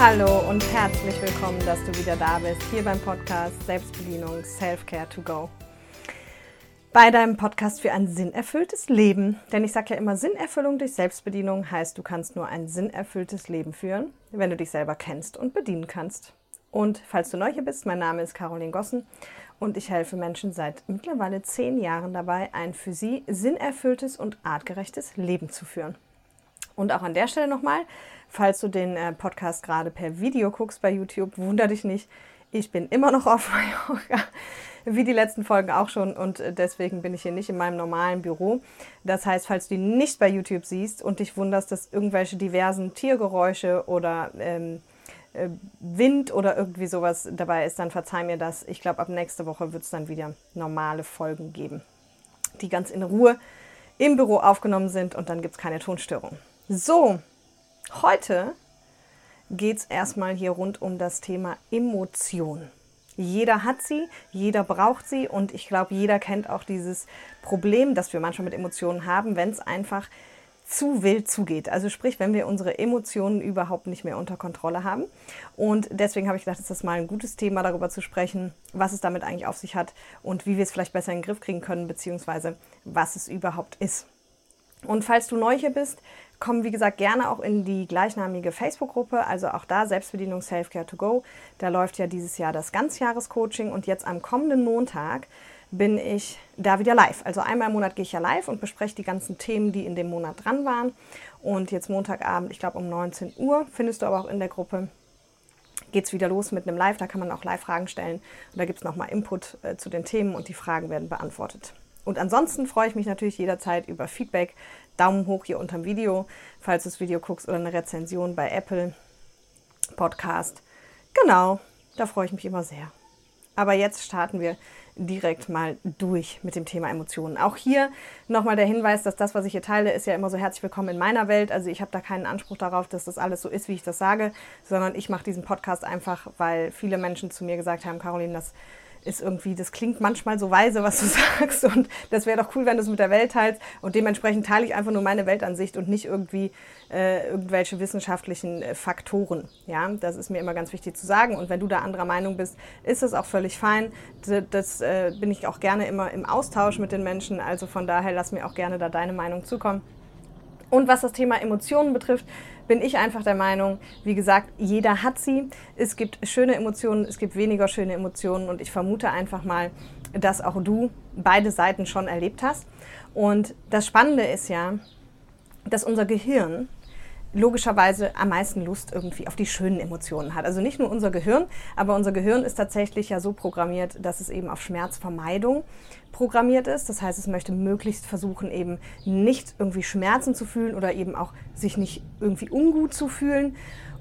Hallo und herzlich willkommen, dass du wieder da bist, hier beim Podcast Selbstbedienung Self-Care to Go. Bei deinem Podcast für ein sinnerfülltes Leben. Denn ich sage ja immer, Sinnerfüllung durch Selbstbedienung heißt, du kannst nur ein sinnerfülltes Leben führen, wenn du dich selber kennst und bedienen kannst. Und falls du neu hier bist, mein Name ist Caroline Gossen und ich helfe Menschen seit mittlerweile zehn Jahren dabei, ein für sie sinnerfülltes und artgerechtes Leben zu führen. Und auch an der Stelle nochmal, falls du den äh, Podcast gerade per Video guckst bei YouTube, wunder dich nicht. Ich bin immer noch auf Mallorca, wie die letzten Folgen auch schon und äh, deswegen bin ich hier nicht in meinem normalen Büro. Das heißt, falls du die nicht bei YouTube siehst und dich wunderst, dass irgendwelche diversen Tiergeräusche oder ähm, äh, Wind oder irgendwie sowas dabei ist, dann verzeih mir das. Ich glaube, ab nächste Woche wird es dann wieder normale Folgen geben, die ganz in Ruhe im Büro aufgenommen sind und dann gibt es keine Tonstörung. So, heute geht es erstmal hier rund um das Thema Emotion. Jeder hat sie, jeder braucht sie und ich glaube, jeder kennt auch dieses Problem, das wir manchmal mit Emotionen haben, wenn es einfach zu wild zugeht. Also sprich, wenn wir unsere Emotionen überhaupt nicht mehr unter Kontrolle haben. Und deswegen habe ich gedacht, ist mal ein gutes Thema, darüber zu sprechen, was es damit eigentlich auf sich hat und wie wir es vielleicht besser in den Griff kriegen können, beziehungsweise was es überhaupt ist. Und falls du neu hier bist, komm wie gesagt gerne auch in die gleichnamige Facebook-Gruppe, also auch da Selbstbedienung Selfcare to Go. Da läuft ja dieses Jahr das Ganzjahrescoaching und jetzt am kommenden Montag bin ich da wieder live. Also einmal im Monat gehe ich ja live und bespreche die ganzen Themen, die in dem Monat dran waren. Und jetzt Montagabend, ich glaube um 19 Uhr, findest du aber auch in der Gruppe, geht es wieder los mit einem Live. Da kann man auch Live-Fragen stellen und da gibt es nochmal Input äh, zu den Themen und die Fragen werden beantwortet. Und ansonsten freue ich mich natürlich jederzeit über Feedback. Daumen hoch hier unter dem Video, falls du das Video guckst oder eine Rezension bei Apple Podcast. Genau, da freue ich mich immer sehr. Aber jetzt starten wir direkt mal durch mit dem Thema Emotionen. Auch hier nochmal der Hinweis, dass das, was ich hier teile, ist ja immer so herzlich willkommen in meiner Welt. Also ich habe da keinen Anspruch darauf, dass das alles so ist, wie ich das sage, sondern ich mache diesen Podcast einfach, weil viele Menschen zu mir gesagt haben, Caroline, das ist irgendwie, das klingt manchmal so weise, was du sagst. Und das wäre doch cool, wenn du es mit der Welt teilst. Und dementsprechend teile ich einfach nur meine Weltansicht und nicht irgendwie äh, irgendwelche wissenschaftlichen äh, Faktoren. Ja, das ist mir immer ganz wichtig zu sagen. Und wenn du da anderer Meinung bist, ist das auch völlig fein. Das, das äh, bin ich auch gerne immer im Austausch mit den Menschen. Also von daher lass mir auch gerne da deine Meinung zukommen. Und was das Thema Emotionen betrifft, bin ich einfach der Meinung, wie gesagt, jeder hat sie. Es gibt schöne Emotionen, es gibt weniger schöne Emotionen und ich vermute einfach mal, dass auch du beide Seiten schon erlebt hast. Und das Spannende ist ja, dass unser Gehirn logischerweise am meisten Lust irgendwie auf die schönen Emotionen hat. Also nicht nur unser Gehirn, aber unser Gehirn ist tatsächlich ja so programmiert, dass es eben auf Schmerzvermeidung programmiert ist. Das heißt, es möchte möglichst versuchen, eben nicht irgendwie Schmerzen zu fühlen oder eben auch sich nicht irgendwie ungut zu fühlen.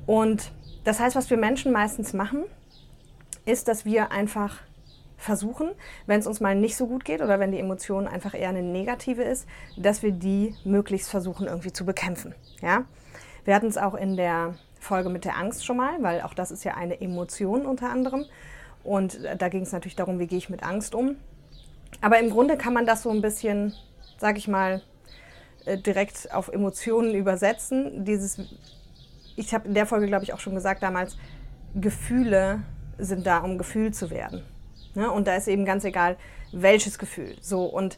Und das heißt, was wir Menschen meistens machen, ist, dass wir einfach versuchen, wenn es uns mal nicht so gut geht oder wenn die Emotion einfach eher eine negative ist, dass wir die möglichst versuchen irgendwie zu bekämpfen. Ja? Wir hatten es auch in der Folge mit der Angst schon mal, weil auch das ist ja eine Emotion unter anderem. Und da ging es natürlich darum, wie gehe ich mit Angst um. Aber im Grunde kann man das so ein bisschen, sag ich mal, äh, direkt auf Emotionen übersetzen. Dieses, ich habe in der Folge, glaube ich, auch schon gesagt damals, Gefühle sind da, um gefühlt zu werden. Ne? Und da ist eben ganz egal, welches Gefühl. So und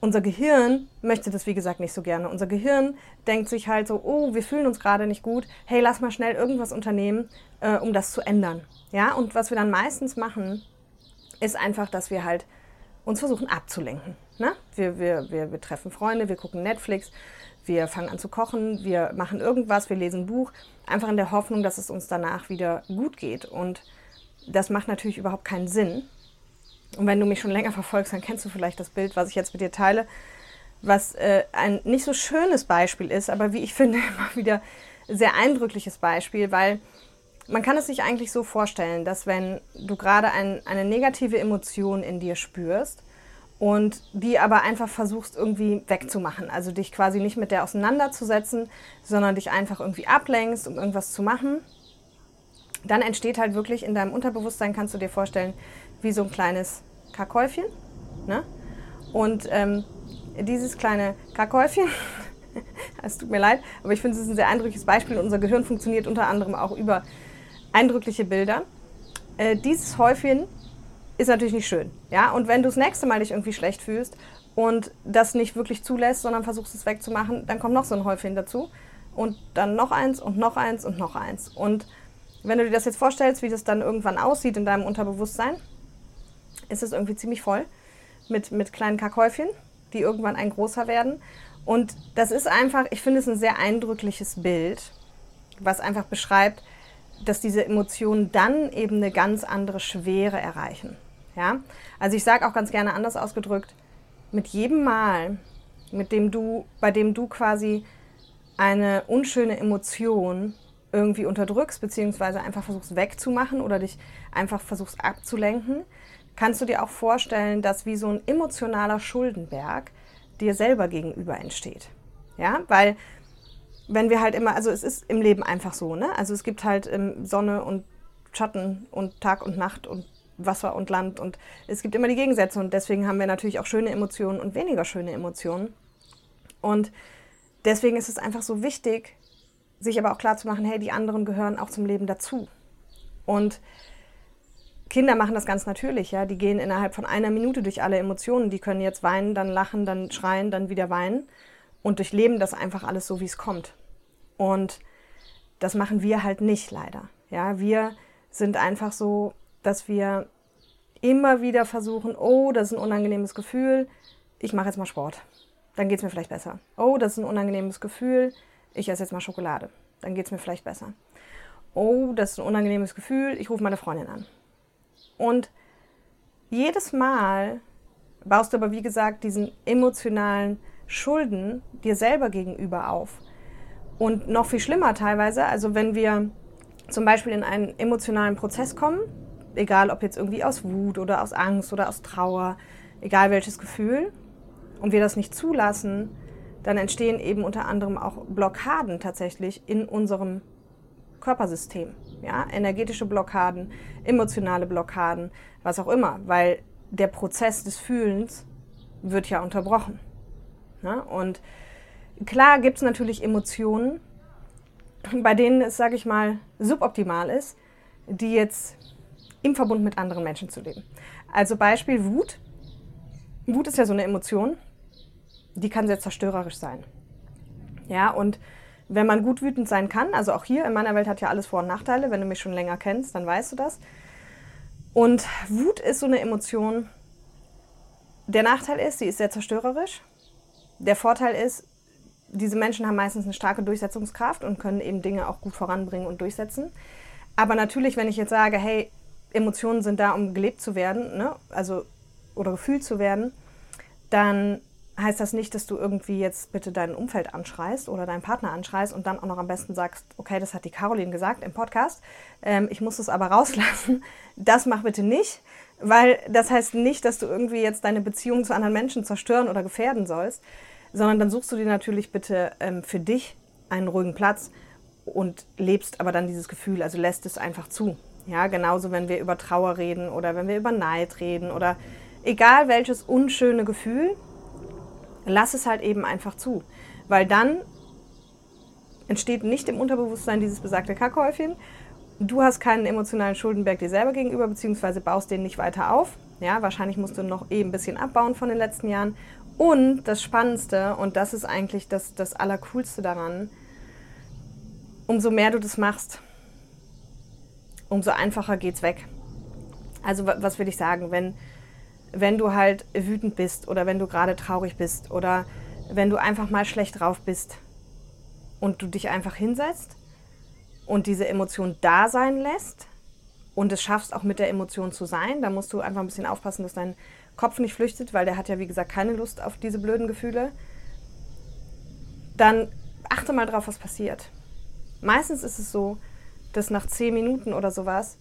unser Gehirn möchte das, wie gesagt, nicht so gerne. Unser Gehirn denkt sich halt so, oh, wir fühlen uns gerade nicht gut, hey, lass mal schnell irgendwas unternehmen, äh, um das zu ändern. Ja, und was wir dann meistens machen, ist einfach, dass wir halt uns versuchen abzulenken. Ne? Wir, wir, wir, wir treffen Freunde, wir gucken Netflix, wir fangen an zu kochen, wir machen irgendwas, wir lesen ein Buch, einfach in der Hoffnung, dass es uns danach wieder gut geht. Und das macht natürlich überhaupt keinen Sinn, und wenn du mich schon länger verfolgst, dann kennst du vielleicht das Bild, was ich jetzt mit dir teile, was äh, ein nicht so schönes Beispiel ist, aber wie ich finde, immer wieder sehr eindrückliches Beispiel, weil man kann es sich eigentlich so vorstellen, dass wenn du gerade ein, eine negative Emotion in dir spürst und die aber einfach versuchst irgendwie wegzumachen, also dich quasi nicht mit der auseinanderzusetzen, sondern dich einfach irgendwie ablenkst, um irgendwas zu machen, dann entsteht halt wirklich in deinem Unterbewusstsein, kannst du dir vorstellen, wie so ein kleines Kakäufchen. Ne? Und ähm, dieses kleine Kakäufchen Es tut mir leid, aber ich finde, es ist ein sehr eindrückliches Beispiel. Unser Gehirn funktioniert unter anderem auch über eindrückliche Bilder. Äh, dieses Häufchen ist natürlich nicht schön. Ja? Und wenn du das nächste Mal dich irgendwie schlecht fühlst und das nicht wirklich zulässt, sondern versuchst es wegzumachen, dann kommt noch so ein Häufchen dazu. Und dann noch eins und noch eins und noch eins. Und wenn du dir das jetzt vorstellst, wie das dann irgendwann aussieht in deinem Unterbewusstsein, ist es irgendwie ziemlich voll mit, mit kleinen Kackhäufchen, die irgendwann ein großer werden. Und das ist einfach, ich finde es ein sehr eindrückliches Bild, was einfach beschreibt, dass diese Emotionen dann eben eine ganz andere Schwere erreichen. Ja? Also ich sage auch ganz gerne anders ausgedrückt, mit jedem Mal, mit dem du, bei dem du quasi eine unschöne Emotion irgendwie unterdrückst, beziehungsweise einfach versuchst wegzumachen oder dich einfach versuchst abzulenken, kannst du dir auch vorstellen, dass wie so ein emotionaler Schuldenberg dir selber gegenüber entsteht. Ja, weil wenn wir halt immer, also es ist im Leben einfach so, ne? Also es gibt halt ähm, Sonne und Schatten und Tag und Nacht und Wasser und Land und es gibt immer die Gegensätze und deswegen haben wir natürlich auch schöne Emotionen und weniger schöne Emotionen. Und deswegen ist es einfach so wichtig, sich aber auch klar zu machen, hey, die anderen gehören auch zum Leben dazu. Und Kinder machen das ganz natürlich, ja. Die gehen innerhalb von einer Minute durch alle Emotionen. Die können jetzt weinen, dann lachen, dann schreien, dann wieder weinen und durchleben das einfach alles so, wie es kommt. Und das machen wir halt nicht leider. Ja, wir sind einfach so, dass wir immer wieder versuchen, oh, das ist ein unangenehmes Gefühl, ich mache jetzt mal Sport. Dann geht es mir vielleicht besser. Oh, das ist ein unangenehmes Gefühl, ich esse jetzt mal Schokolade. Dann geht es mir vielleicht besser. Oh, das ist ein unangenehmes Gefühl, ich rufe meine Freundin an. Und jedes Mal baust du aber, wie gesagt, diesen emotionalen Schulden dir selber gegenüber auf. Und noch viel schlimmer teilweise, also wenn wir zum Beispiel in einen emotionalen Prozess kommen, egal ob jetzt irgendwie aus Wut oder aus Angst oder aus Trauer, egal welches Gefühl, und wir das nicht zulassen, dann entstehen eben unter anderem auch Blockaden tatsächlich in unserem Körpersystem. Ja? Energetische Blockaden, emotionale Blockaden, was auch immer, weil der Prozess des Fühlens wird ja unterbrochen. Ja? Und klar gibt es natürlich Emotionen, bei denen es, sage ich mal, suboptimal ist, die jetzt im Verbund mit anderen Menschen zu leben. Also Beispiel Wut. Wut ist ja so eine Emotion, die kann sehr zerstörerisch sein. Ja, und wenn man gut wütend sein kann, also auch hier in meiner Welt hat ja alles Vor- und Nachteile, wenn du mich schon länger kennst, dann weißt du das. Und Wut ist so eine Emotion. Der Nachteil ist, sie ist sehr zerstörerisch. Der Vorteil ist, diese Menschen haben meistens eine starke Durchsetzungskraft und können eben Dinge auch gut voranbringen und durchsetzen. Aber natürlich, wenn ich jetzt sage, hey, Emotionen sind da, um gelebt zu werden, ne? also oder gefühlt zu werden, dann heißt das nicht, dass du irgendwie jetzt bitte dein Umfeld anschreist oder deinen Partner anschreist und dann auch noch am besten sagst, okay, das hat die Caroline gesagt im Podcast, ähm, ich muss es aber rauslassen. Das mach bitte nicht, weil das heißt nicht, dass du irgendwie jetzt deine Beziehung zu anderen Menschen zerstören oder gefährden sollst, sondern dann suchst du dir natürlich bitte ähm, für dich einen ruhigen Platz und lebst aber dann dieses Gefühl, also lässt es einfach zu. Ja, genauso wenn wir über Trauer reden oder wenn wir über Neid reden oder egal welches unschöne Gefühl, lass es halt eben einfach zu. Weil dann entsteht nicht im Unterbewusstsein dieses besagte Kackhäufchen. Du hast keinen emotionalen Schuldenberg dir selber gegenüber, beziehungsweise baust den nicht weiter auf. Ja, wahrscheinlich musst du noch eh ein bisschen abbauen von den letzten Jahren. Und das Spannendste, und das ist eigentlich das, das Allercoolste daran, umso mehr du das machst, umso einfacher geht's weg. Also was will ich sagen, wenn wenn du halt wütend bist oder wenn du gerade traurig bist oder wenn du einfach mal schlecht drauf bist und du dich einfach hinsetzt und diese Emotion da sein lässt und es schaffst auch mit der Emotion zu sein, da musst du einfach ein bisschen aufpassen, dass dein Kopf nicht flüchtet, weil der hat ja wie gesagt keine Lust auf diese blöden Gefühle. Dann achte mal drauf, was passiert. Meistens ist es so, dass nach zehn Minuten oder sowas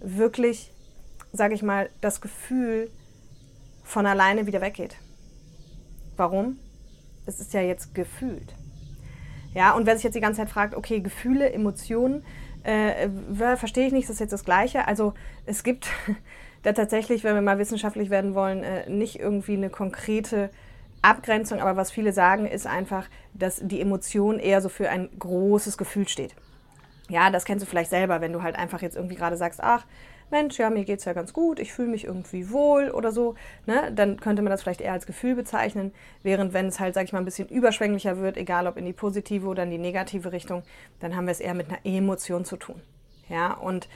wirklich, sage ich mal, das Gefühl von alleine wieder weggeht. Warum? Es ist ja jetzt gefühlt. Ja, und wer sich jetzt die ganze Zeit fragt, okay, Gefühle, Emotionen, äh, verstehe ich nicht, das ist jetzt das Gleiche. Also es gibt da tatsächlich, wenn wir mal wissenschaftlich werden wollen, äh, nicht irgendwie eine konkrete Abgrenzung, aber was viele sagen, ist einfach, dass die Emotion eher so für ein großes Gefühl steht. Ja, das kennst du vielleicht selber, wenn du halt einfach jetzt irgendwie gerade sagst, ach, Mensch, ja, mir geht es ja ganz gut, ich fühle mich irgendwie wohl oder so, ne, dann könnte man das vielleicht eher als Gefühl bezeichnen, während wenn es halt, sag ich mal, ein bisschen überschwänglicher wird, egal ob in die positive oder in die negative Richtung, dann haben wir es eher mit einer Emotion zu tun. Ja, und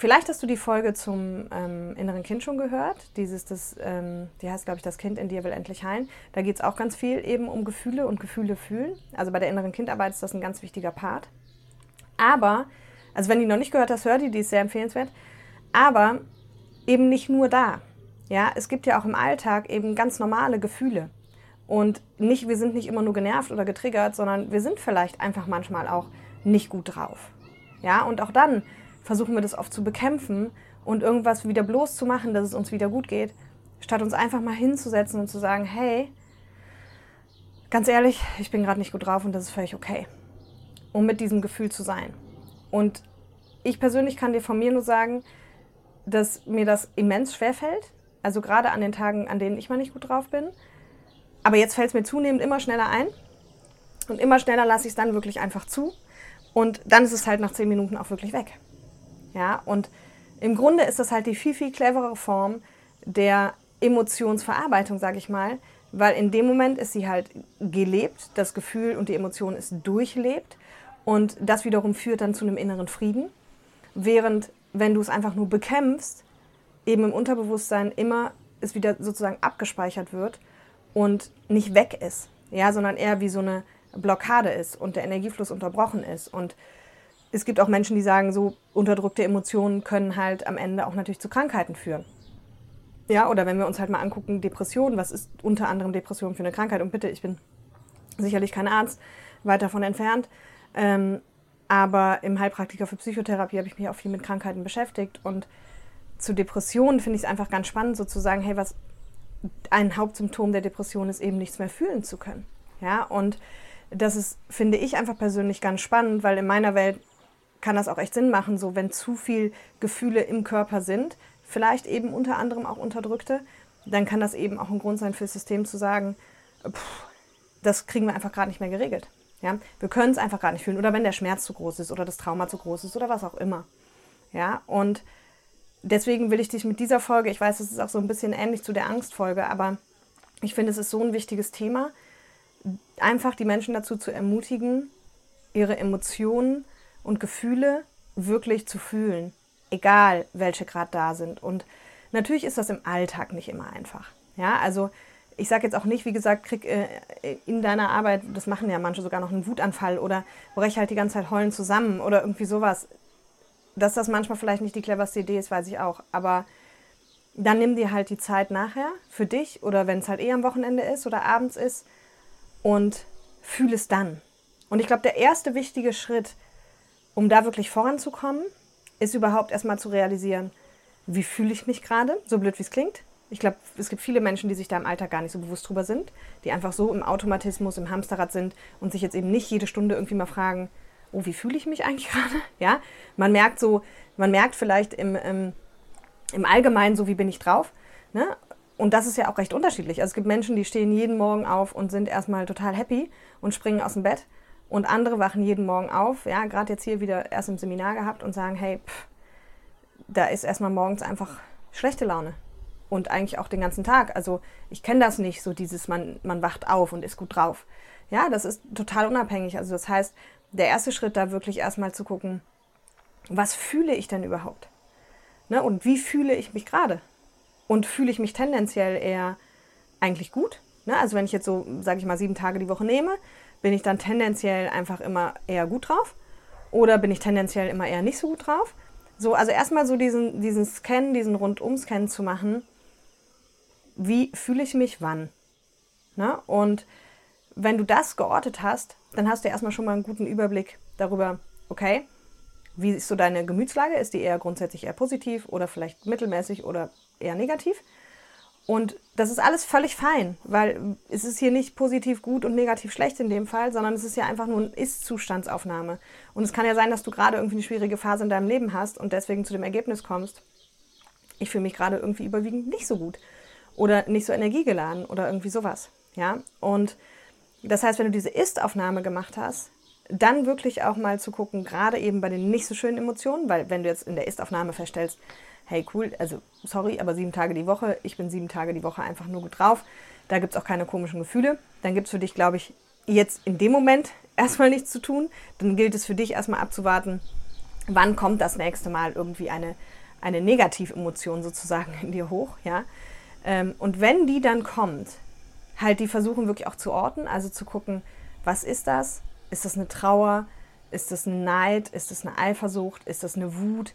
Vielleicht hast du die Folge zum ähm, inneren Kind schon gehört. Dieses, das, ähm, die heißt, glaube ich, das Kind in dir will endlich heilen. Da geht es auch ganz viel eben um Gefühle und Gefühle fühlen. Also bei der inneren Kindarbeit ist das ein ganz wichtiger Part. Aber, also wenn du die noch nicht gehört hast, hör die, die ist sehr empfehlenswert. Aber eben nicht nur da. Ja, es gibt ja auch im Alltag eben ganz normale Gefühle. Und nicht, wir sind nicht immer nur genervt oder getriggert, sondern wir sind vielleicht einfach manchmal auch nicht gut drauf. Ja, und auch dann versuchen wir das oft zu bekämpfen und irgendwas wieder bloß zu machen, dass es uns wieder gut geht, statt uns einfach mal hinzusetzen und zu sagen, hey, ganz ehrlich, ich bin gerade nicht gut drauf und das ist völlig okay, um mit diesem Gefühl zu sein. Und ich persönlich kann dir von mir nur sagen, dass mir das immens schwer fällt, also gerade an den Tagen, an denen ich mal nicht gut drauf bin. Aber jetzt fällt es mir zunehmend immer schneller ein. Und immer schneller lasse ich es dann wirklich einfach zu. Und dann ist es halt nach zehn Minuten auch wirklich weg. Ja, und im Grunde ist das halt die viel, viel cleverere Form der Emotionsverarbeitung, sage ich mal, weil in dem Moment ist sie halt gelebt, das Gefühl und die Emotion ist durchlebt. Und das wiederum führt dann zu einem inneren Frieden, während wenn du es einfach nur bekämpfst, eben im Unterbewusstsein immer es wieder sozusagen abgespeichert wird und nicht weg ist, ja, sondern eher wie so eine Blockade ist und der Energiefluss unterbrochen ist und es gibt auch Menschen, die sagen, so unterdrückte Emotionen können halt am Ende auch natürlich zu Krankheiten führen. Ja, oder wenn wir uns halt mal angucken, Depressionen, was ist unter anderem Depression für eine Krankheit? Und bitte, ich bin sicherlich kein Arzt, weit davon entfernt. Ähm, aber im Heilpraktiker für Psychotherapie habe ich mich auch viel mit Krankheiten beschäftigt. Und zu Depressionen finde ich es einfach ganz spannend, so zu sagen, hey, was ein Hauptsymptom der Depression ist, eben nichts mehr fühlen zu können. Ja, und das ist, finde ich einfach persönlich ganz spannend, weil in meiner Welt kann das auch echt Sinn machen, so wenn zu viel Gefühle im Körper sind, vielleicht eben unter anderem auch unterdrückte, dann kann das eben auch ein Grund sein für das System zu sagen, pff, das kriegen wir einfach gerade nicht mehr geregelt. Ja? Wir können es einfach gar nicht fühlen. Oder wenn der Schmerz zu groß ist oder das Trauma zu groß ist oder was auch immer. Ja, und deswegen will ich dich mit dieser Folge, ich weiß, es ist auch so ein bisschen ähnlich zu der Angstfolge, aber ich finde, es ist so ein wichtiges Thema, einfach die Menschen dazu zu ermutigen, ihre Emotionen und Gefühle wirklich zu fühlen, egal welche gerade da sind. Und natürlich ist das im Alltag nicht immer einfach. Ja, also ich sage jetzt auch nicht, wie gesagt, krieg äh, in deiner Arbeit, das machen ja manche sogar noch einen Wutanfall oder brech halt die ganze Zeit heulen zusammen oder irgendwie sowas. Dass das manchmal vielleicht nicht die cleverste Idee ist, weiß ich auch. Aber dann nimm dir halt die Zeit nachher für dich oder wenn es halt eh am Wochenende ist oder abends ist und fühl es dann. Und ich glaube, der erste wichtige Schritt um da wirklich voranzukommen, ist überhaupt erstmal zu realisieren, wie fühle ich mich gerade, so blöd wie es klingt. Ich glaube, es gibt viele Menschen, die sich da im Alltag gar nicht so bewusst drüber sind, die einfach so im Automatismus, im Hamsterrad sind und sich jetzt eben nicht jede Stunde irgendwie mal fragen, oh, wie fühle ich mich eigentlich gerade? Ja, man merkt so, man merkt vielleicht im, im, im Allgemeinen so, wie bin ich drauf. Ne? Und das ist ja auch recht unterschiedlich. Also es gibt Menschen, die stehen jeden Morgen auf und sind erstmal total happy und springen aus dem Bett. Und andere wachen jeden Morgen auf, ja, gerade jetzt hier wieder erst im Seminar gehabt und sagen, hey, pff, da ist erstmal morgens einfach schlechte Laune. Und eigentlich auch den ganzen Tag. Also ich kenne das nicht, so dieses, man, man wacht auf und ist gut drauf. Ja, das ist total unabhängig. Also das heißt, der erste Schritt da wirklich erstmal zu gucken, was fühle ich denn überhaupt? Ne? Und wie fühle ich mich gerade? Und fühle ich mich tendenziell eher eigentlich gut? Ne? Also wenn ich jetzt so, sage ich mal, sieben Tage die Woche nehme, bin ich dann tendenziell einfach immer eher gut drauf oder bin ich tendenziell immer eher nicht so gut drauf? So, also erstmal so diesen, diesen Scan, diesen Rundum-Scan zu machen. Wie fühle ich mich wann? Ne? Und wenn du das geortet hast, dann hast du erstmal schon mal einen guten Überblick darüber, okay, wie ist so deine Gemütslage? Ist die eher grundsätzlich eher positiv oder vielleicht mittelmäßig oder eher negativ? Und das ist alles völlig fein, weil es ist hier nicht positiv gut und negativ schlecht in dem Fall, sondern es ist ja einfach nur eine Ist-Zustandsaufnahme. Und es kann ja sein, dass du gerade irgendwie eine schwierige Phase in deinem Leben hast und deswegen zu dem Ergebnis kommst, ich fühle mich gerade irgendwie überwiegend nicht so gut oder nicht so energiegeladen oder irgendwie sowas. Ja, und das heißt, wenn du diese Ist-Aufnahme gemacht hast, dann wirklich auch mal zu gucken, gerade eben bei den nicht so schönen Emotionen, weil wenn du jetzt in der Ist-Aufnahme feststellst, hey cool, also sorry, aber sieben Tage die Woche, ich bin sieben Tage die Woche einfach nur gut drauf, da gibt es auch keine komischen Gefühle, dann gibt es für dich, glaube ich, jetzt in dem Moment erstmal nichts zu tun. Dann gilt es für dich erstmal abzuwarten, wann kommt das nächste Mal irgendwie eine, eine Negativemotion sozusagen in dir hoch, ja. Ähm, und wenn die dann kommt, halt die versuchen wirklich auch zu orten, also zu gucken, was ist das? Ist das eine Trauer? Ist das ein Neid? Ist das eine Eifersucht? Ist das eine Wut?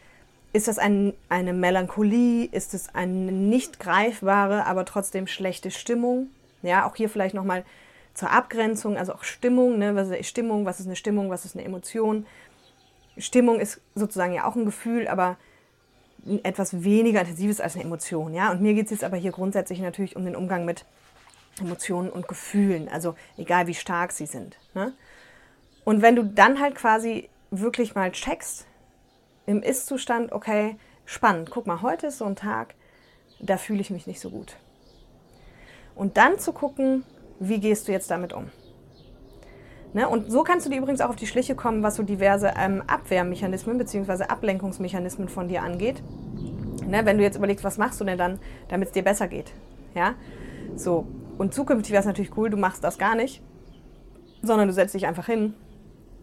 Ist das ein, eine Melancholie? Ist es eine nicht greifbare, aber trotzdem schlechte Stimmung? Ja, auch hier vielleicht nochmal zur Abgrenzung, also auch Stimmung. Ne? Was ist Stimmung? Was ist eine Stimmung? Was ist eine Emotion? Stimmung ist sozusagen ja auch ein Gefühl, aber etwas weniger intensives als eine Emotion. Ja? Und mir geht es jetzt aber hier grundsätzlich natürlich um den Umgang mit Emotionen und Gefühlen, also egal wie stark sie sind. Ne? Und wenn du dann halt quasi wirklich mal checkst im Ist-Zustand, okay, spannend, guck mal, heute ist so ein Tag, da fühle ich mich nicht so gut. Und dann zu gucken, wie gehst du jetzt damit um? Ne? Und so kannst du dir übrigens auch auf die Schliche kommen, was so diverse ähm, Abwehrmechanismen bzw. Ablenkungsmechanismen von dir angeht. Ne? Wenn du jetzt überlegst, was machst du denn dann, damit es dir besser geht? Ja, so. Und zukünftig wäre es natürlich cool, du machst das gar nicht, sondern du setzt dich einfach hin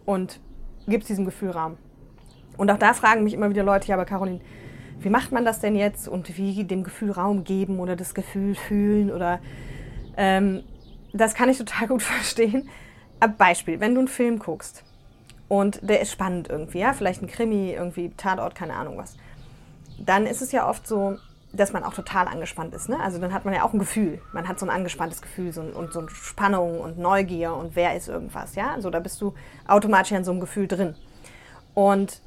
und gibst diesem Gefühl Raum. Und auch da fragen mich immer wieder Leute, ja, aber Caroline, wie macht man das denn jetzt und wie dem Gefühl Raum geben oder das Gefühl fühlen oder ähm, das kann ich total gut verstehen. Beispiel, wenn du einen Film guckst und der ist spannend irgendwie, ja, vielleicht ein Krimi, irgendwie Tatort, keine Ahnung was, dann ist es ja oft so, dass man auch total angespannt ist. Ne? Also dann hat man ja auch ein Gefühl. Man hat so ein angespanntes Gefühl so und so eine Spannung und Neugier und wer ist irgendwas. Ja, also da bist du automatisch in so einem Gefühl drin. Und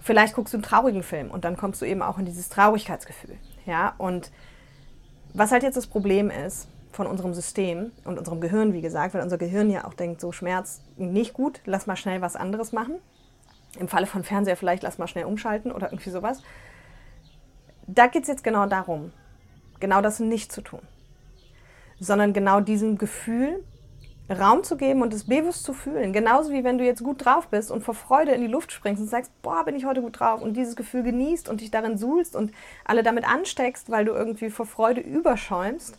vielleicht guckst du einen traurigen Film und dann kommst du eben auch in dieses Traurigkeitsgefühl. Ja, und was halt jetzt das Problem ist von unserem System und unserem Gehirn, wie gesagt, weil unser Gehirn ja auch denkt, so Schmerz nicht gut, lass mal schnell was anderes machen. Im Falle von Fernseher vielleicht lass mal schnell umschalten oder irgendwie sowas da geht es jetzt genau darum, genau das nicht zu tun, sondern genau diesem Gefühl Raum zu geben und es bewusst zu fühlen. Genauso wie wenn du jetzt gut drauf bist und vor Freude in die Luft springst und sagst, boah, bin ich heute gut drauf und dieses Gefühl genießt und dich darin suhlst und alle damit ansteckst, weil du irgendwie vor Freude überschäumst.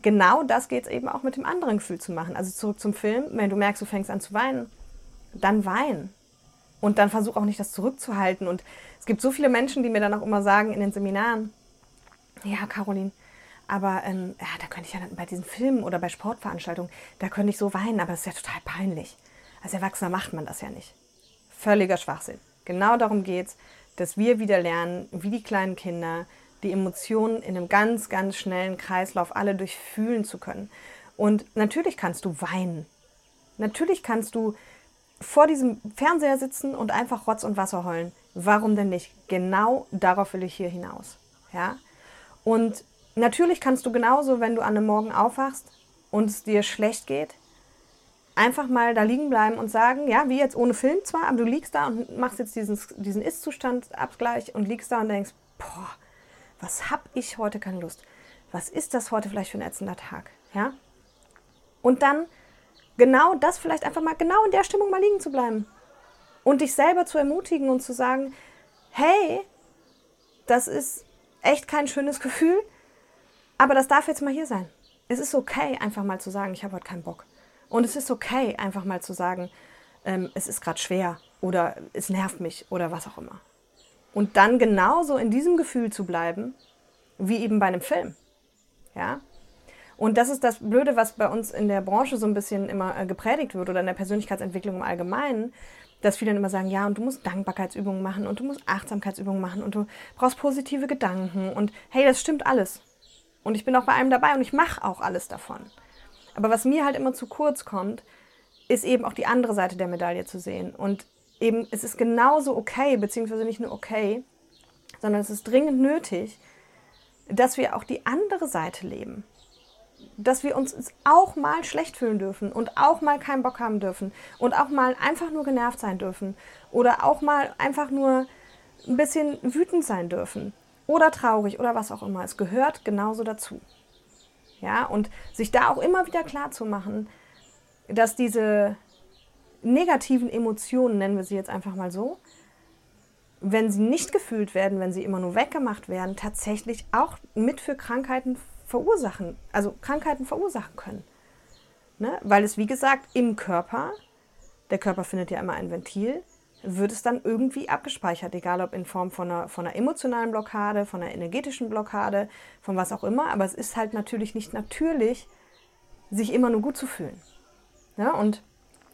Genau das geht es eben auch mit dem anderen Gefühl zu machen. Also zurück zum Film, wenn du merkst, du fängst an zu weinen, dann wein. Und dann versuch auch nicht, das zurückzuhalten und es gibt so viele Menschen, die mir dann auch immer sagen in den Seminaren, ja, Caroline, aber ähm, ja, da könnte ich ja bei diesen Filmen oder bei Sportveranstaltungen, da könnte ich so weinen, aber es ist ja total peinlich. Als Erwachsener macht man das ja nicht. Völliger Schwachsinn. Genau darum geht es, dass wir wieder lernen, wie die kleinen Kinder, die Emotionen in einem ganz, ganz schnellen Kreislauf alle durchfühlen zu können. Und natürlich kannst du weinen. Natürlich kannst du vor diesem Fernseher sitzen und einfach Rotz und Wasser heulen. Warum denn nicht? Genau darauf will ich hier hinaus. Ja? Und natürlich kannst du genauso, wenn du an einem Morgen aufwachst und es dir schlecht geht, einfach mal da liegen bleiben und sagen, ja, wie jetzt ohne Film zwar, aber du liegst da und machst jetzt diesen, diesen Ist-Zustand-Abgleich und liegst da und denkst, boah, was hab ich heute keine Lust? Was ist das heute vielleicht für ein ätzender Tag? Ja? Und dann genau das vielleicht einfach mal genau in der Stimmung mal liegen zu bleiben und dich selber zu ermutigen und zu sagen, hey, das ist echt kein schönes Gefühl, aber das darf jetzt mal hier sein. Es ist okay, einfach mal zu sagen, ich habe heute keinen Bock. Und es ist okay, einfach mal zu sagen, ähm, es ist gerade schwer oder es nervt mich oder was auch immer. Und dann genauso in diesem Gefühl zu bleiben, wie eben bei einem Film. Ja? Und das ist das Blöde, was bei uns in der Branche so ein bisschen immer äh, gepredigt wird oder in der Persönlichkeitsentwicklung im Allgemeinen, dass viele dann immer sagen, ja, und du musst Dankbarkeitsübungen machen und du musst Achtsamkeitsübungen machen und du brauchst positive Gedanken und hey, das stimmt alles. Und ich bin auch bei einem dabei und ich mache auch alles davon. Aber was mir halt immer zu kurz kommt, ist eben auch die andere Seite der Medaille zu sehen. Und eben, es ist genauso okay, beziehungsweise nicht nur okay, sondern es ist dringend nötig, dass wir auch die andere Seite leben dass wir uns auch mal schlecht fühlen dürfen und auch mal keinen Bock haben dürfen und auch mal einfach nur genervt sein dürfen oder auch mal einfach nur ein bisschen wütend sein dürfen oder traurig oder was auch immer. Es gehört genauso dazu. Ja, und sich da auch immer wieder klar zu machen, dass diese negativen Emotionen, nennen wir sie jetzt einfach mal so, wenn sie nicht gefühlt werden, wenn sie immer nur weggemacht werden, tatsächlich auch mit für Krankheiten verursachen, also Krankheiten verursachen können. Ne? Weil es, wie gesagt, im Körper, der Körper findet ja immer ein Ventil, wird es dann irgendwie abgespeichert, egal ob in Form von einer, von einer emotionalen Blockade, von einer energetischen Blockade, von was auch immer. Aber es ist halt natürlich nicht natürlich, sich immer nur gut zu fühlen. Ja, und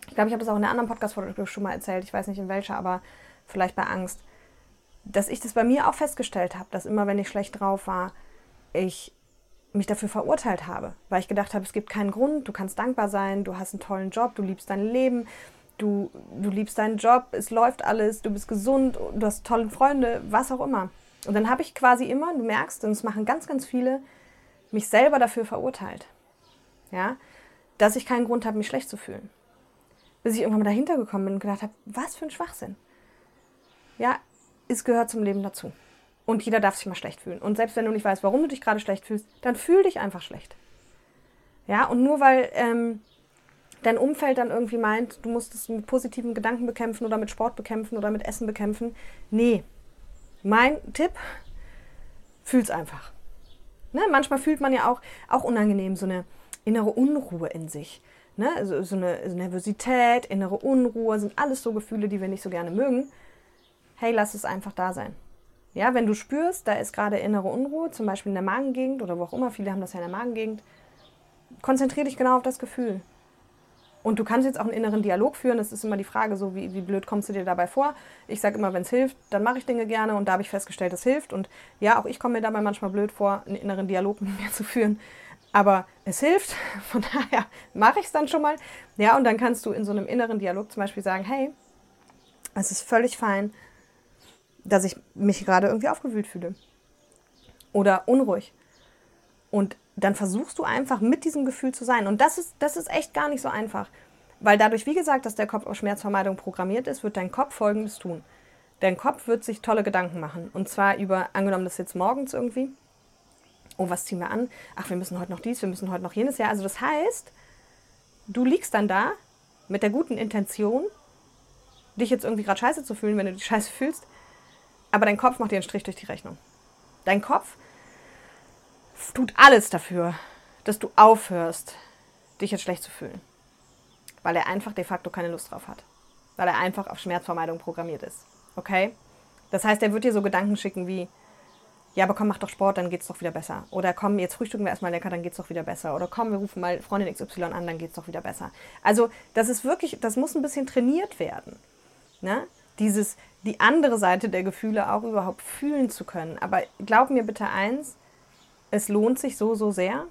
ich glaube, ich habe das auch in einer anderen Podcast-Folge schon mal erzählt, ich weiß nicht in welcher, aber vielleicht bei Angst, dass ich das bei mir auch festgestellt habe, dass immer, wenn ich schlecht drauf war, ich mich dafür verurteilt habe, weil ich gedacht habe, es gibt keinen Grund, du kannst dankbar sein, du hast einen tollen Job, du liebst dein Leben, du, du liebst deinen Job, es läuft alles, du bist gesund, du hast tolle Freunde, was auch immer. Und dann habe ich quasi immer, du merkst, und das machen ganz, ganz viele, mich selber dafür verurteilt. Ja, dass ich keinen Grund habe, mich schlecht zu fühlen. Bis ich irgendwann mal dahinter gekommen bin und gedacht habe, was für ein Schwachsinn. Ja, es gehört zum Leben dazu. Und jeder darf sich mal schlecht fühlen. Und selbst wenn du nicht weißt, warum du dich gerade schlecht fühlst, dann fühl dich einfach schlecht. Ja, und nur weil ähm, dein Umfeld dann irgendwie meint, du musst es mit positiven Gedanken bekämpfen oder mit Sport bekämpfen oder mit Essen bekämpfen. Nee. Mein Tipp, fühl's einfach. Ne? Manchmal fühlt man ja auch, auch unangenehm so eine innere Unruhe in sich. Ne? Also so eine Nervosität, innere Unruhe sind alles so Gefühle, die wir nicht so gerne mögen. Hey, lass es einfach da sein. Ja, wenn du spürst, da ist gerade innere Unruhe, zum Beispiel in der Magengegend oder wo auch immer, viele haben das ja in der Magengegend, konzentriere dich genau auf das Gefühl. Und du kannst jetzt auch einen inneren Dialog führen. Das ist immer die Frage, so wie, wie blöd kommst du dir dabei vor? Ich sage immer, wenn es hilft, dann mache ich Dinge gerne. Und da habe ich festgestellt, es hilft. Und ja, auch ich komme mir dabei manchmal blöd vor, einen inneren Dialog mit mir zu führen. Aber es hilft. Von daher mache ich es dann schon mal. Ja, und dann kannst du in so einem inneren Dialog zum Beispiel sagen, hey, es ist völlig fein, dass ich mich gerade irgendwie aufgewühlt fühle oder unruhig. Und dann versuchst du einfach mit diesem Gefühl zu sein. Und das ist, das ist echt gar nicht so einfach. Weil dadurch, wie gesagt, dass der Kopf auf Schmerzvermeidung programmiert ist, wird dein Kopf Folgendes tun. Dein Kopf wird sich tolle Gedanken machen. Und zwar über, angenommen, das ist jetzt morgens irgendwie. Oh, was ziehen wir an? Ach, wir müssen heute noch dies, wir müssen heute noch jenes. Ja, also das heißt, du liegst dann da mit der guten Intention, dich jetzt irgendwie gerade scheiße zu fühlen, wenn du dich scheiße fühlst, aber dein Kopf macht dir einen Strich durch die Rechnung. Dein Kopf tut alles dafür, dass du aufhörst, dich jetzt schlecht zu fühlen. Weil er einfach de facto keine Lust drauf hat. Weil er einfach auf Schmerzvermeidung programmiert ist. Okay? Das heißt, er wird dir so Gedanken schicken wie, ja, aber komm, mach doch Sport, dann geht's doch wieder besser. Oder komm, jetzt frühstücken wir erstmal lecker, dann geht's doch wieder besser. Oder komm, wir rufen mal Freundin XY an, dann geht's doch wieder besser. Also, das ist wirklich, das muss ein bisschen trainiert werden. Ne? Dieses, die andere Seite der Gefühle auch überhaupt fühlen zu können. Aber glaub mir bitte eins, es lohnt sich so, so sehr,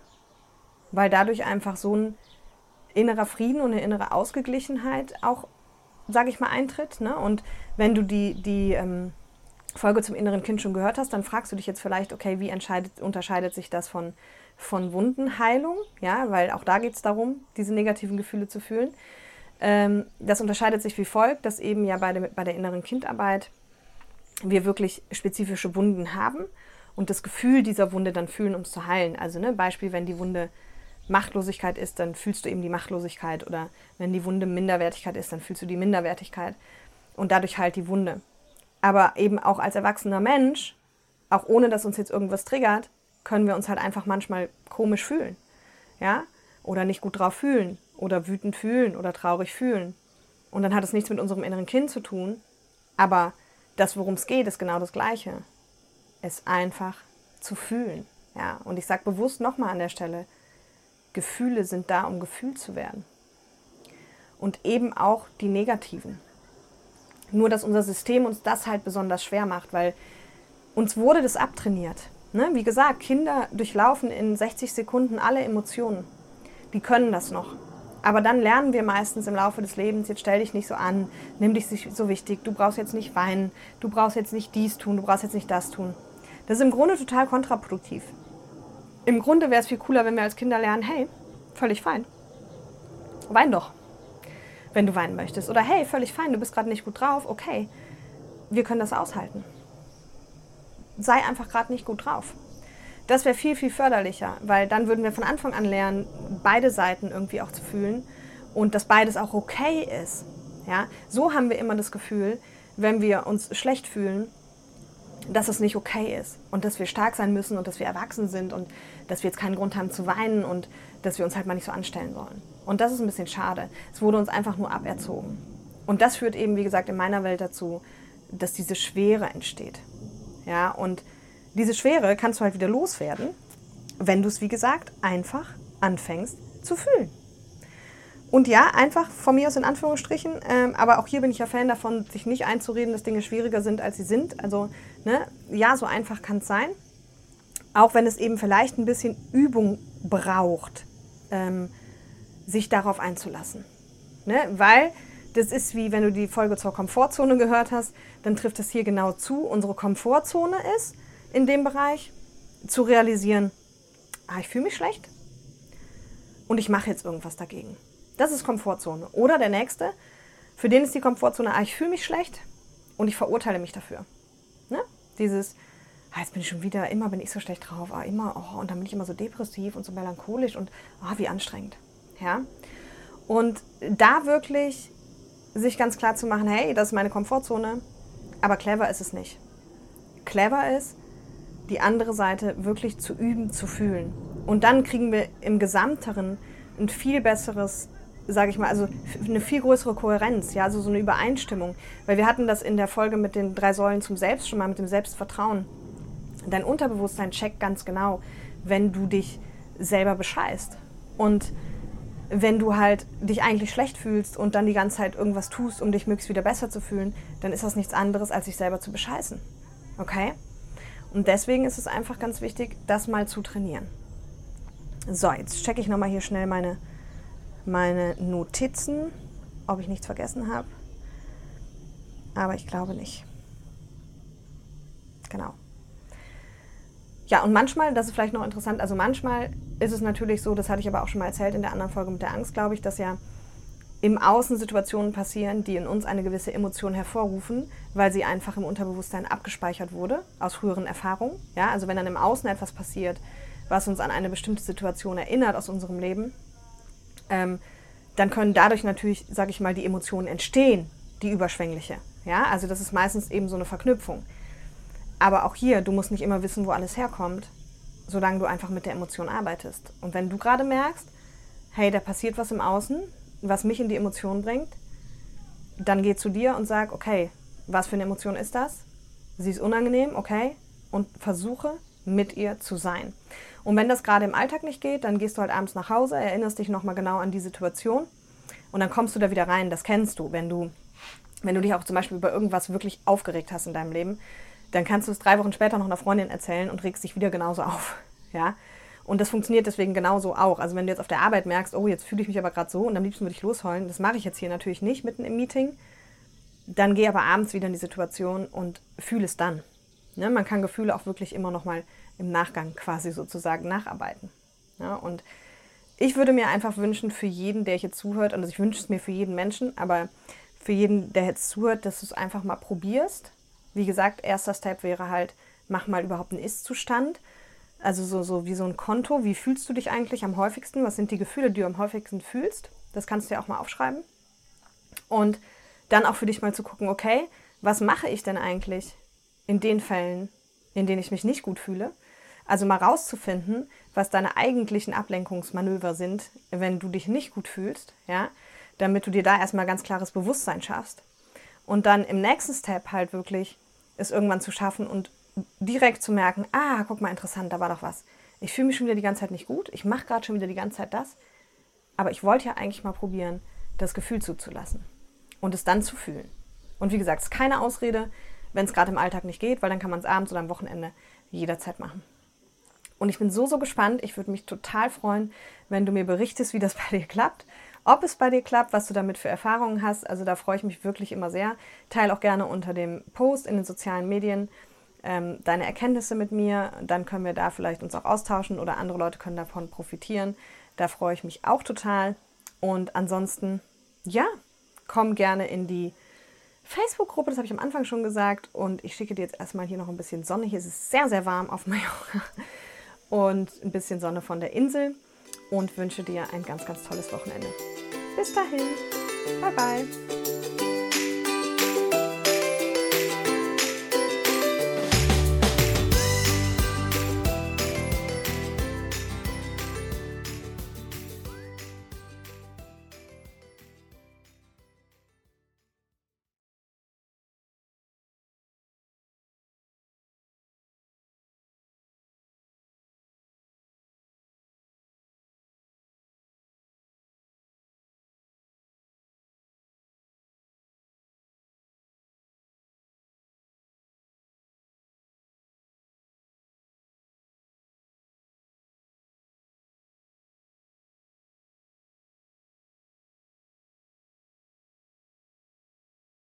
weil dadurch einfach so ein innerer Frieden und eine innere Ausgeglichenheit auch, sage ich mal, eintritt. Ne? Und wenn du die, die ähm, Folge zum inneren Kind schon gehört hast, dann fragst du dich jetzt vielleicht, okay, wie unterscheidet sich das von, von Wundenheilung? Ja, weil auch da geht es darum, diese negativen Gefühle zu fühlen. Ähm, das unterscheidet sich wie folgt, dass eben ja bei der, bei der inneren Kindarbeit wir wirklich spezifische Wunden haben und das Gefühl dieser Wunde dann fühlen, um es zu heilen. Also ne, Beispiel, wenn die Wunde Machtlosigkeit ist, dann fühlst du eben die Machtlosigkeit oder wenn die Wunde Minderwertigkeit ist, dann fühlst du die Minderwertigkeit und dadurch halt die Wunde. Aber eben auch als erwachsener Mensch, auch ohne dass uns jetzt irgendwas triggert, können wir uns halt einfach manchmal komisch fühlen. Ja? Oder nicht gut drauf fühlen oder wütend fühlen oder traurig fühlen. Und dann hat es nichts mit unserem inneren Kind zu tun. Aber das, worum es geht, ist genau das Gleiche. Es einfach zu fühlen. Ja, und ich sage bewusst nochmal an der Stelle, Gefühle sind da, um gefühlt zu werden. Und eben auch die negativen. Nur, dass unser System uns das halt besonders schwer macht, weil uns wurde das abtrainiert. Ne? Wie gesagt, Kinder durchlaufen in 60 Sekunden alle Emotionen. Die können das noch. Aber dann lernen wir meistens im Laufe des Lebens, jetzt stell dich nicht so an, nimm dich nicht so wichtig, du brauchst jetzt nicht weinen, du brauchst jetzt nicht dies tun, du brauchst jetzt nicht das tun. Das ist im Grunde total kontraproduktiv. Im Grunde wäre es viel cooler, wenn wir als Kinder lernen, hey, völlig fein. Wein doch, wenn du weinen möchtest. Oder hey, völlig fein, du bist gerade nicht gut drauf, okay, wir können das aushalten. Sei einfach gerade nicht gut drauf. Das wäre viel, viel förderlicher, weil dann würden wir von Anfang an lernen, beide Seiten irgendwie auch zu fühlen und dass beides auch okay ist. Ja? So haben wir immer das Gefühl, wenn wir uns schlecht fühlen, dass es nicht okay ist und dass wir stark sein müssen und dass wir erwachsen sind und dass wir jetzt keinen Grund haben zu weinen und dass wir uns halt mal nicht so anstellen sollen. Und das ist ein bisschen schade. Es wurde uns einfach nur aberzogen. Und das führt eben, wie gesagt, in meiner Welt dazu, dass diese Schwere entsteht. Ja, und diese Schwere kannst du halt wieder loswerden, wenn du es, wie gesagt, einfach anfängst zu fühlen. Und ja, einfach von mir aus in Anführungsstrichen, ähm, aber auch hier bin ich ja Fan davon, sich nicht einzureden, dass Dinge schwieriger sind, als sie sind. Also, ne, ja, so einfach kann es sein. Auch wenn es eben vielleicht ein bisschen Übung braucht, ähm, sich darauf einzulassen. Ne? Weil das ist wie, wenn du die Folge zur Komfortzone gehört hast, dann trifft es hier genau zu. Unsere Komfortzone ist, in dem Bereich zu realisieren, ah, ich fühle mich schlecht und ich mache jetzt irgendwas dagegen. Das ist Komfortzone. Oder der nächste, für den ist die Komfortzone, ah, ich fühle mich schlecht und ich verurteile mich dafür. Ne? Dieses, ah, jetzt bin ich schon wieder, immer bin ich so schlecht drauf, ah, immer, oh, und dann bin ich immer so depressiv und so melancholisch und ah, wie anstrengend. Ja? Und da wirklich sich ganz klar zu machen, hey, das ist meine Komfortzone, aber clever ist es nicht. Clever ist, die andere Seite wirklich zu üben, zu fühlen. Und dann kriegen wir im Gesamteren ein viel besseres sage ich mal, also eine viel größere Kohärenz, ja, also so eine Übereinstimmung. Weil wir hatten das in der Folge mit den drei Säulen zum Selbst schon mal, mit dem Selbstvertrauen. Dein Unterbewusstsein checkt ganz genau, wenn du dich selber bescheißt. Und wenn du halt dich eigentlich schlecht fühlst und dann die ganze Zeit irgendwas tust, um dich möglichst wieder besser zu fühlen, dann ist das nichts anderes, als sich selber zu bescheißen. Okay? Und deswegen ist es einfach ganz wichtig, das mal zu trainieren. So, jetzt checke ich nochmal hier schnell meine meine Notizen, ob ich nichts vergessen habe. Aber ich glaube nicht. Genau. Ja, und manchmal, das ist vielleicht noch interessant, also manchmal ist es natürlich so, das hatte ich aber auch schon mal erzählt in der anderen Folge mit der Angst, glaube ich, dass ja im Außen Situationen passieren, die in uns eine gewisse Emotion hervorrufen, weil sie einfach im Unterbewusstsein abgespeichert wurde aus früheren Erfahrungen. Ja, also wenn dann im Außen etwas passiert, was uns an eine bestimmte Situation erinnert aus unserem Leben, ähm, dann können dadurch natürlich, sage ich mal, die Emotionen entstehen, die überschwängliche. Ja, also das ist meistens eben so eine Verknüpfung. Aber auch hier, du musst nicht immer wissen, wo alles herkommt, solange du einfach mit der Emotion arbeitest. Und wenn du gerade merkst, hey, da passiert was im Außen, was mich in die Emotion bringt, dann geh zu dir und sag, okay, was für eine Emotion ist das? Sie ist unangenehm, okay, und versuche mit ihr zu sein. Und wenn das gerade im Alltag nicht geht, dann gehst du halt abends nach Hause, erinnerst dich nochmal genau an die Situation und dann kommst du da wieder rein. Das kennst du, wenn du, wenn du dich auch zum Beispiel über irgendwas wirklich aufgeregt hast in deinem Leben, dann kannst du es drei Wochen später noch einer Freundin erzählen und regst dich wieder genauso auf. Ja? Und das funktioniert deswegen genauso auch. Also wenn du jetzt auf der Arbeit merkst, oh, jetzt fühle ich mich aber gerade so und am liebsten würde ich losheulen, das mache ich jetzt hier natürlich nicht mitten im Meeting, dann geh aber abends wieder in die Situation und fühle es dann. Ne? Man kann Gefühle auch wirklich immer noch mal im Nachgang quasi sozusagen nacharbeiten. Ja, und ich würde mir einfach wünschen für jeden, der hier zuhört, und ich wünsche es mir für jeden Menschen, aber für jeden, der jetzt zuhört, dass du es einfach mal probierst. Wie gesagt, erster Step wäre halt, mach mal überhaupt einen Ist-Zustand. Also so, so wie so ein Konto. Wie fühlst du dich eigentlich am häufigsten? Was sind die Gefühle, die du am häufigsten fühlst? Das kannst du ja auch mal aufschreiben. Und dann auch für dich mal zu gucken, okay, was mache ich denn eigentlich in den Fällen, in denen ich mich nicht gut fühle? Also mal rauszufinden, was deine eigentlichen Ablenkungsmanöver sind, wenn du dich nicht gut fühlst, ja, damit du dir da erstmal ganz klares Bewusstsein schaffst. Und dann im nächsten Step halt wirklich es irgendwann zu schaffen und direkt zu merken, ah, guck mal, interessant, da war doch was. Ich fühle mich schon wieder die ganze Zeit nicht gut, ich mache gerade schon wieder die ganze Zeit das, aber ich wollte ja eigentlich mal probieren, das Gefühl zuzulassen und es dann zu fühlen. Und wie gesagt, es ist keine Ausrede, wenn es gerade im Alltag nicht geht, weil dann kann man es abends oder am Wochenende jederzeit machen. Und ich bin so, so gespannt. Ich würde mich total freuen, wenn du mir berichtest, wie das bei dir klappt. Ob es bei dir klappt, was du damit für Erfahrungen hast. Also da freue ich mich wirklich immer sehr. Teil auch gerne unter dem Post in den sozialen Medien ähm, deine Erkenntnisse mit mir. Dann können wir da vielleicht uns auch austauschen oder andere Leute können davon profitieren. Da freue ich mich auch total. Und ansonsten, ja, komm gerne in die Facebook-Gruppe, das habe ich am Anfang schon gesagt. Und ich schicke dir jetzt erstmal hier noch ein bisschen Sonne. Hier ist es sehr, sehr warm auf Mallorca. und ein bisschen Sonne von der Insel und wünsche dir ein ganz, ganz tolles Wochenende. Bis dahin. Bye, bye.